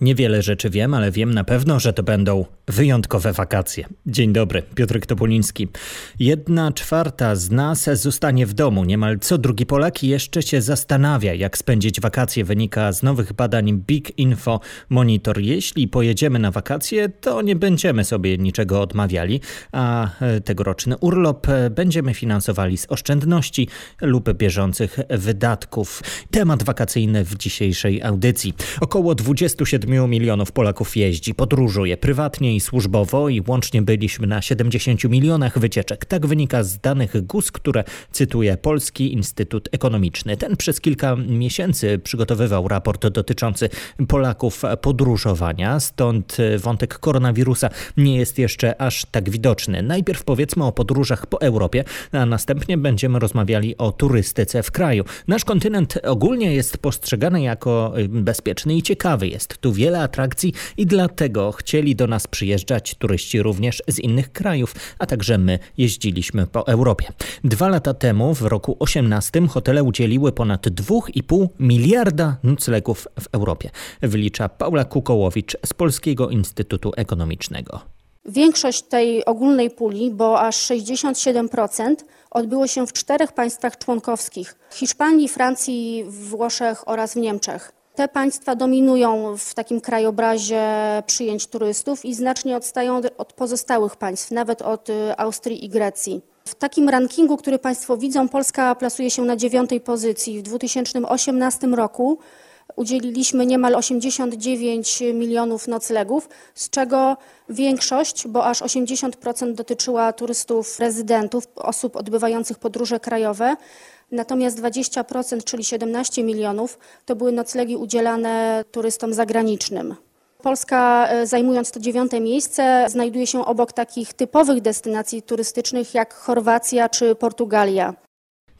Niewiele rzeczy wiem, ale wiem na pewno, że to będą wyjątkowe wakacje. Dzień dobry, Piotr Topoliński. Jedna czwarta z nas zostanie w domu. Niemal co drugi Polak jeszcze się zastanawia, jak spędzić wakacje. Wynika z nowych badań Big Info Monitor. Jeśli pojedziemy na wakacje, to nie będziemy sobie niczego odmawiali, a tegoroczny urlop będziemy finansowali z oszczędności lub bieżących wydatków. Temat wakacyjny w dzisiejszej audycji. Około 27 7 milionów Polaków jeździ, podróżuje prywatnie i służbowo i łącznie byliśmy na 70 milionach wycieczek. Tak wynika z danych GUS, które cytuje Polski Instytut Ekonomiczny. Ten przez kilka miesięcy przygotowywał raport dotyczący Polaków podróżowania, stąd wątek koronawirusa nie jest jeszcze aż tak widoczny. Najpierw powiedzmy o podróżach po Europie, a następnie będziemy rozmawiali o turystyce w kraju. Nasz kontynent ogólnie jest postrzegany jako bezpieczny i ciekawy. Jest tu wiele atrakcji i dlatego chcieli do nas przyjeżdżać turyści również z innych krajów, a także my jeździliśmy po Europie. Dwa lata temu, w roku 18, hotele udzieliły ponad 2,5 miliarda noclegów w Europie, wylicza Paula Kukołowicz z Polskiego Instytutu Ekonomicznego. Większość tej ogólnej puli, bo aż 67%, odbyło się w czterech państwach członkowskich: Hiszpanii, Francji, Włoszech oraz w Niemczech. Te państwa dominują w takim krajobrazie przyjęć turystów i znacznie odstają od pozostałych państw, nawet od y, Austrii i Grecji. W takim rankingu, który Państwo widzą, Polska plasuje się na dziewiątej pozycji. W 2018 roku udzieliliśmy niemal 89 milionów noclegów, z czego większość, bo aż 80% dotyczyła turystów rezydentów, osób odbywających podróże krajowe. Natomiast 20%, czyli 17 milionów, to były noclegi udzielane turystom zagranicznym. Polska, e, zajmując to dziewiąte miejsce, znajduje się obok takich typowych destynacji turystycznych jak Chorwacja czy Portugalia.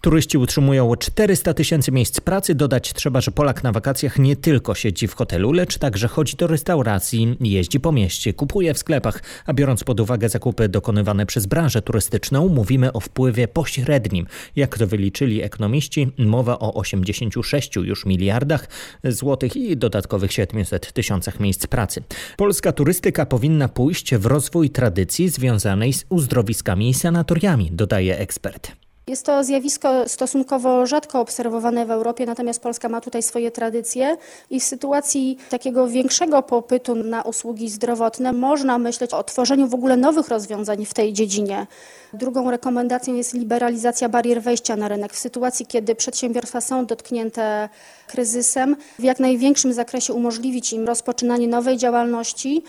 Turyści utrzymują 400 tysięcy miejsc pracy. Dodać trzeba, że Polak na wakacjach nie tylko siedzi w hotelu, lecz także chodzi do restauracji, jeździ po mieście, kupuje w sklepach. A biorąc pod uwagę zakupy dokonywane przez branżę turystyczną, mówimy o wpływie pośrednim. Jak to wyliczyli ekonomiści, mowa o 86 już miliardach złotych i dodatkowych 700 tysiącach miejsc pracy. Polska turystyka powinna pójść w rozwój tradycji związanej z uzdrowiskami i sanatoriami, dodaje ekspert. Jest to zjawisko stosunkowo rzadko obserwowane w Europie, natomiast Polska ma tutaj swoje tradycje i w sytuacji takiego większego popytu na usługi zdrowotne można myśleć o tworzeniu w ogóle nowych rozwiązań w tej dziedzinie. Drugą rekomendacją jest liberalizacja barier wejścia na rynek. W sytuacji, kiedy przedsiębiorstwa są dotknięte kryzysem, w jak największym zakresie umożliwić im rozpoczynanie nowej działalności,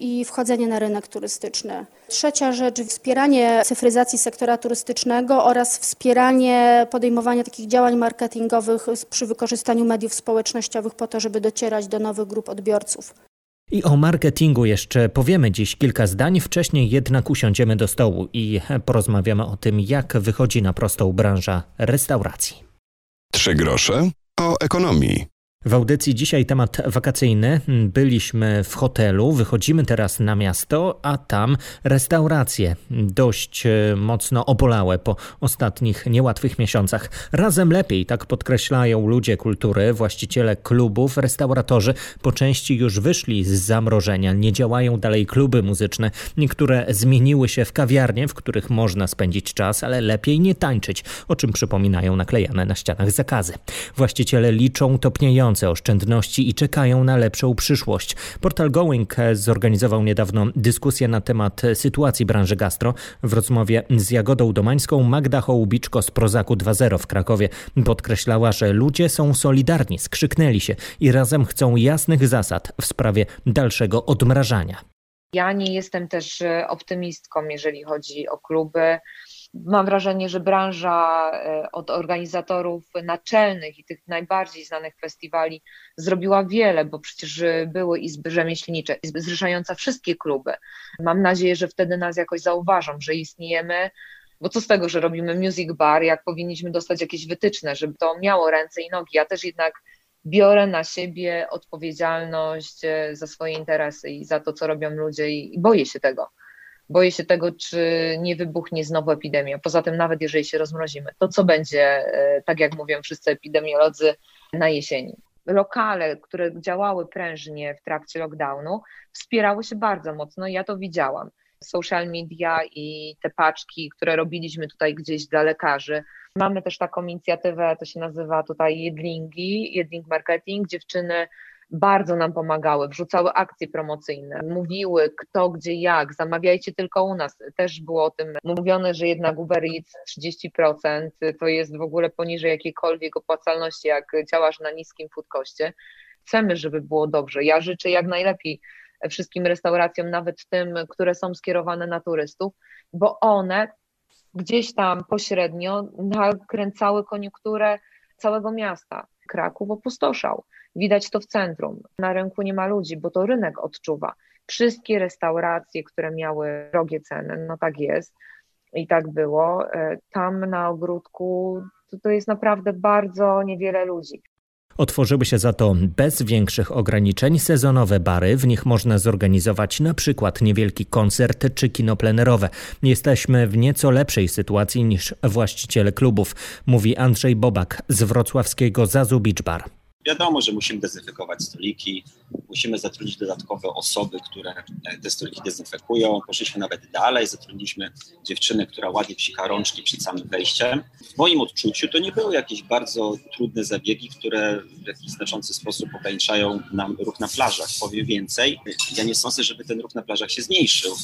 i wchodzenie na rynek turystyczny. Trzecia rzecz, wspieranie cyfryzacji sektora turystycznego oraz wspieranie podejmowania takich działań marketingowych przy wykorzystaniu mediów społecznościowych po to, żeby docierać do nowych grup odbiorców. I o marketingu jeszcze powiemy dziś kilka zdań, wcześniej jednak usiądziemy do stołu i porozmawiamy o tym, jak wychodzi na prostą branża restauracji. Trzy grosze o ekonomii. W audycji dzisiaj temat wakacyjny. Byliśmy w hotelu, wychodzimy teraz na miasto, a tam restauracje dość e, mocno obolałe po ostatnich niełatwych miesiącach. Razem lepiej, tak podkreślają ludzie kultury, właściciele klubów, restauratorzy po części już wyszli z zamrożenia. Nie działają dalej kluby muzyczne. Niektóre zmieniły się w kawiarnie, w których można spędzić czas, ale lepiej nie tańczyć, o czym przypominają naklejane na ścianach zakazy. Właściciele liczą topniejące oszczędności i czekają na lepszą przyszłość. Portal Going zorganizował niedawno dyskusję na temat sytuacji branży gastro. W rozmowie z Jagodą Domańską Magda Hołubiczko z Prozaku 2.0 w Krakowie podkreślała, że ludzie są solidarni, skrzyknęli się i razem chcą jasnych zasad w sprawie dalszego odmrażania. Ja nie jestem też optymistką, jeżeli chodzi o kluby. Mam wrażenie, że branża e, od organizatorów naczelnych i tych najbardziej znanych festiwali zrobiła wiele, bo przecież były izby rzemieślnicze, izby zrzeszające wszystkie kluby. Mam nadzieję, że wtedy nas jakoś zauważą, że istniejemy, bo co z tego, że robimy music bar, jak powinniśmy dostać jakieś wytyczne, żeby to miało ręce i nogi. Ja też jednak biorę na siebie odpowiedzialność e, za swoje interesy i za to, co robią ludzie i boję się tego boję się tego, czy nie wybuchnie znowu epidemia. Poza tym, nawet jeżeli się rozmrozimy, to co będzie, e, tak jak mówią wszyscy epidemiolodzy, na jesieni? Lokale, które działały prężnie w trakcie lockdownu, wspierały się bardzo mocno ja to widziałam. Social media i te paczki, które robiliśmy tutaj gdzieś dla lekarzy. Mamy też taką inicjatywę, to się nazywa tutaj Jedlingi, Jedling Marketing. Dziewczyny bardzo nam pomagały, wrzucały akcje promocyjne, mówiły kto, gdzie, jak, zamawiajcie tylko u nas. Też było o tym mówione, że jednak Uber Eats 30% to jest w ogóle poniżej jakiejkolwiek opłacalności, jak działasz na niskim food koście. Chcemy, żeby było dobrze. Ja życzę jak najlepiej wszystkim restauracjom, nawet tym, które są skierowane na turystów, bo one gdzieś tam pośrednio nakręcały koniunkturę całego miasta. Kraków opustoszał. Widać to w centrum. Na rynku nie ma ludzi, bo to rynek odczuwa. Wszystkie restauracje, które miały drogie ceny, no tak jest i tak było, e, tam na ogródku to, to jest naprawdę bardzo niewiele ludzi. Otworzyły się za to bez większych ograniczeń sezonowe bary. W nich można zorganizować na przykład niewielki koncert czy kino plenerowe. Jesteśmy w nieco lepszej sytuacji niż właściciele klubów, mówi Andrzej Bobak z wrocławskiego Zazu Beach Bar. Wiadomo, że musimy dezynfekować stoliki, musimy zatrudnić dodatkowe osoby, które e, te stoliki dezynfekują. Poszliśmy nawet dalej, zatrudniliśmy dziewczynę, która ładnie psika rączki przed samym wejściem. W moim odczuciu to nie były jakieś bardzo trudne zabiegi, które w jakiś znaczący sposób ograniczają nam ruch na plażach. Powiem więcej, ja nie sądzę, żeby ten ruch na plażach się zmniejszył.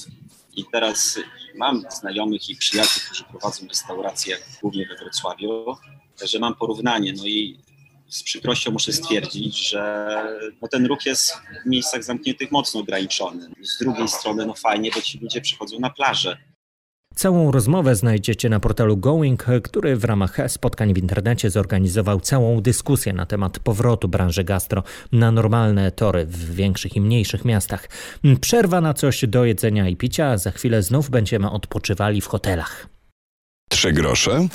I teraz mam znajomych i przyjaciół, którzy prowadzą restauracje głównie we Wrocławiu, że mam porównanie. No i z przykrością muszę stwierdzić, że no ten ruch jest w miejscach zamkniętych mocno ograniczony. Z drugiej strony, no fajnie, bo ci ludzie przychodzą na plażę. Całą rozmowę znajdziecie na portalu Going, który w ramach spotkań w internecie zorganizował całą dyskusję na temat powrotu branży gastro na normalne tory w większych i mniejszych miastach. Przerwa na coś do jedzenia i picia, a za chwilę znów będziemy odpoczywali w hotelach. Trzy grosze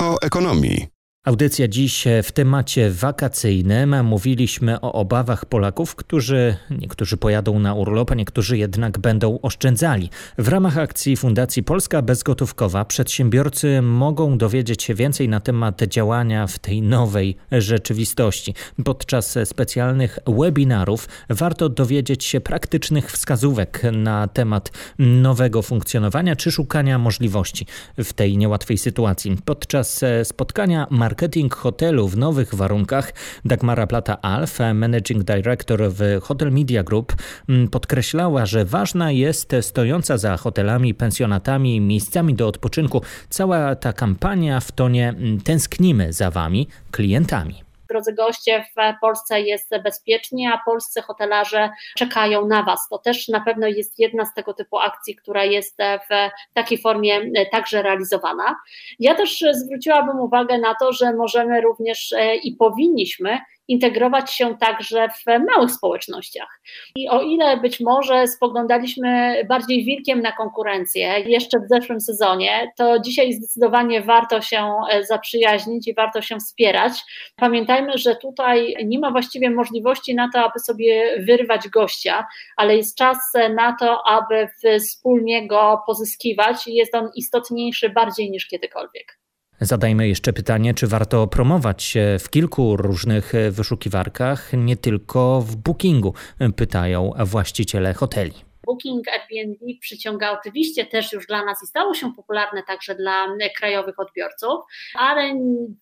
o ekonomii. Audycja dziś w temacie wakacyjnym. Mówiliśmy o obawach Polaków, którzy niektórzy pojadą na urlop, a niektórzy jednak będą oszczędzali. W ramach akcji Fundacji Polska Bezgotówkowa przedsiębiorcy mogą dowiedzieć się więcej na temat działania w tej nowej rzeczywistości. Podczas specjalnych webinarów warto dowiedzieć się praktycznych wskazówek na temat nowego funkcjonowania czy szukania możliwości w tej niełatwej sytuacji. Podczas spotkania Mark marketing hotelu w nowych warunkach. Dagmara Plata-Alf, managing director w Hotel Media Group, mm, podkreślała, że ważna jest stojąca za hotelami, pensjonatami, miejscami do odpoczynku. Cała ta kampania w tonie mm, tęsknimy za Wami, klientami drodzy goście, w Polsce jest bezpiecznie, a polscy hotelarze czekają na Was. To też na pewno jest jedna z tego typu akcji, która jest w takiej formie także realizowana. Ja też zwróciłabym uwagę na to, że możemy również e, i powinniśmy integrować się także w małych społecznościach. I o ile być może spoglądaliśmy bardziej wilkiem na konkurencję jeszcze w zeszłym sezonie, to dzisiaj zdecydowanie warto się e, zaprzyjaźnić i warto się wspierać. Pamiętajmy, że tutaj nie ma właściwie możliwości na to, aby sobie wyrwać gościa, ale jest czas na to, aby wspólnie go pozyskiwać i jest on istotniejszy bardziej niż kiedykolwiek. Zadajmy jeszcze pytanie, czy warto promować się w kilku różnych wyszukiwarkach, nie tylko w Bookingu, pytają właściciele hoteli. Booking Airbnb przyciąga oczywiście też już dla nas i stało się popularne także dla krajowych odbiorców, ale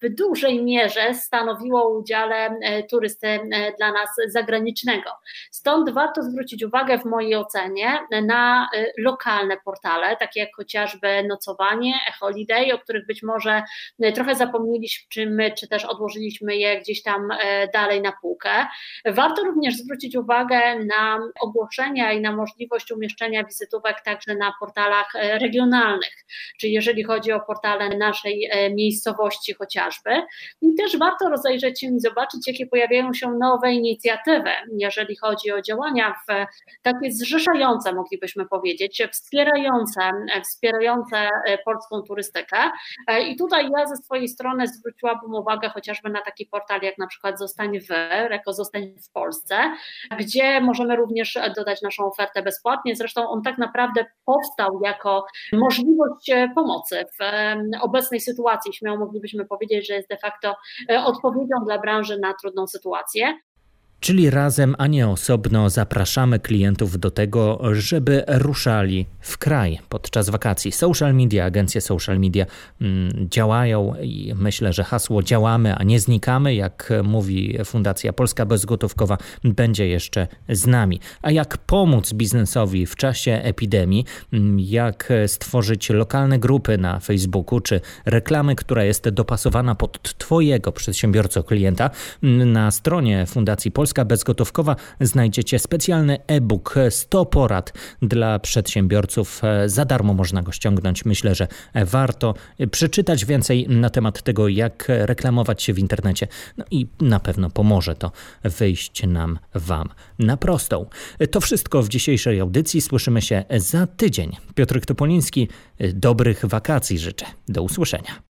w dużej mierze stanowiło udziale e, turysty e, dla nas zagranicznego. Stąd warto zwrócić uwagę w mojej ocenie na e, lokalne portale, takie jak chociażby Nocowanie, Holiday, o których być może trochę zapomnieliśmy, czy też odłożyliśmy je gdzieś tam dalej na półkę. Warto również zwrócić uwagę na ogłoszenia i na możliwość możliwość umieszczenia wizytówek także na portalach e, regionalnych, czyli jeżeli chodzi o portale naszej e, miejscowości chociażby. I też warto rozejrzeć się i zobaczyć, jakie pojawiają się nowe inicjatywy, jeżeli chodzi o działania w takie zrzeszające, moglibyśmy powiedzieć, wspierające, e, wspierające polską turystykę. I tutaj ja ze swojej strony zwróciłabym uwagę chociażby na taki portal jak na przykład Zostań w, jako Zostań w Polsce, gdzie możemy również dodać naszą ofertę bez bezpłatnie. Zresztą on tak naprawdę powstał jako możliwość pomocy w obecnej sytuacji. Śmiało moglibyśmy powiedzieć, że jest de facto odpowiedzią dla branży na trudną sytuację. Czyli razem, a nie osobno zapraszamy klientów do tego, żeby ruszali w kraj podczas wakacji. Social media, agencje social media mm, działają i myślę, że hasło działamy, a nie znikamy, jak mówi Fundacja Polska Bezgotówkowa, będzie jeszcze z nami. A jak pomóc biznesowi w czasie epidemii, mm, jak stworzyć lokalne grupy na Facebooku, czy reklamy, która jest dopasowana pod Twojego przedsiębiorcę klienta, mm, na stronie Fundacji Polska Polska Bezgotówkowa znajdziecie specjalny e-book 100 porad dla przedsiębiorców. Za darmo można go ściągnąć. Myślę, że warto przeczytać więcej na temat tego, jak reklamować się w internecie. No i na pewno pomoże to wyjść nam Wam na prostą. To wszystko w dzisiejszej audycji. Słyszymy się za tydzień. Piotr Topoliński, dobrych wakacji życzę. Do usłyszenia.